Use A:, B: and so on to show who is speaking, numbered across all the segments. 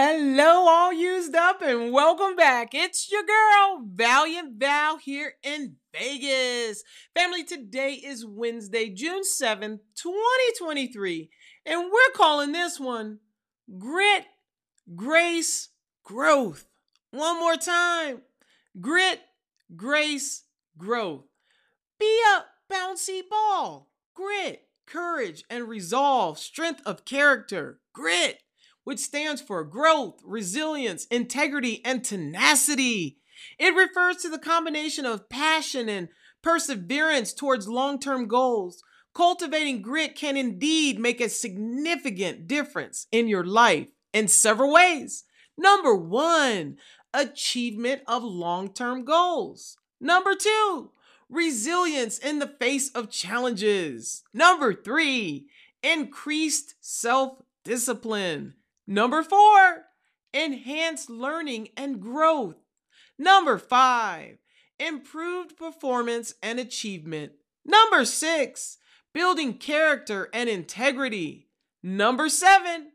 A: Hello, all used up, and welcome back. It's your girl, Valiant Val, here in Vegas. Family, today is Wednesday, June 7th, 2023, and we're calling this one Grit, Grace, Growth. One more time Grit, Grace, Growth. Be a bouncy ball. Grit, courage, and resolve, strength of character. Grit which stands for growth, resilience, integrity, and tenacity. It refers to the combination of passion and perseverance towards long term goals. Cultivating grit can indeed make a significant difference in your life in several ways. Number one, achievement of long term goals. Number two, resilience in the face of challenges. Number three, increased self discipline. Number four, enhanced learning and growth. Number five, improved performance and achievement. Number six, building character and integrity. Number seven,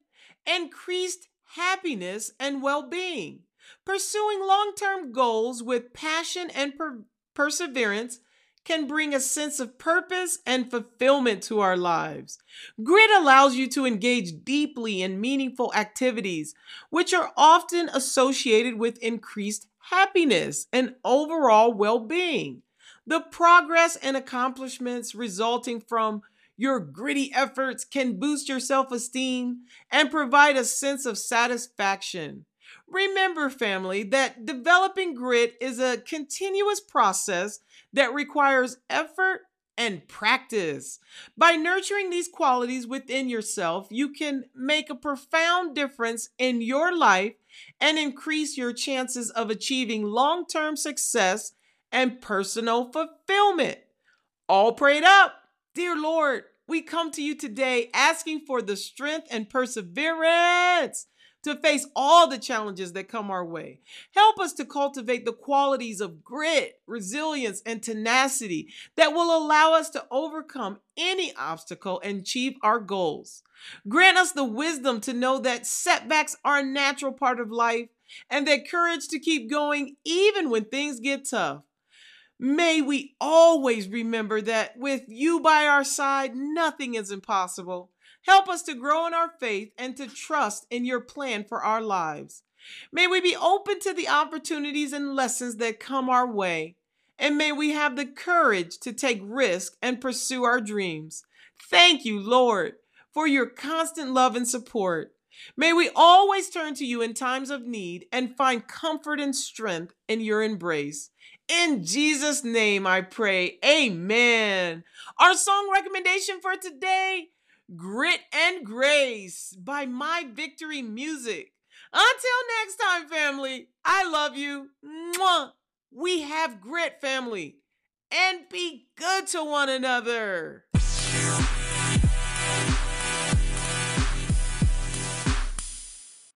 A: increased happiness and well being. Pursuing long term goals with passion and per- perseverance can bring a sense of purpose and fulfillment to our lives. Grit allows you to engage deeply in meaningful activities, which are often associated with increased happiness and overall well being. The progress and accomplishments resulting from your gritty efforts can boost your self esteem and provide a sense of satisfaction. Remember, family, that developing grit is a continuous process that requires effort and practice. By nurturing these qualities within yourself, you can make a profound difference in your life and increase your chances of achieving long term success and personal fulfillment. All prayed up. Dear Lord, we come to you today asking for the strength and perseverance to face all the challenges that come our way. Help us to cultivate the qualities of grit, resilience, and tenacity that will allow us to overcome any obstacle and achieve our goals. Grant us the wisdom to know that setbacks are a natural part of life and that courage to keep going even when things get tough. May we always remember that with you by our side, nothing is impossible. Help us to grow in our faith and to trust in your plan for our lives. May we be open to the opportunities and lessons that come our way. And may we have the courage to take risks and pursue our dreams. Thank you, Lord, for your constant love and support. May we always turn to you in times of need and find comfort and strength in your embrace. In Jesus' name I pray. Amen. Our song recommendation for today Grit and Grace by My Victory Music. Until next time, family, I love you. Mwah. We have grit, family, and be good to one another.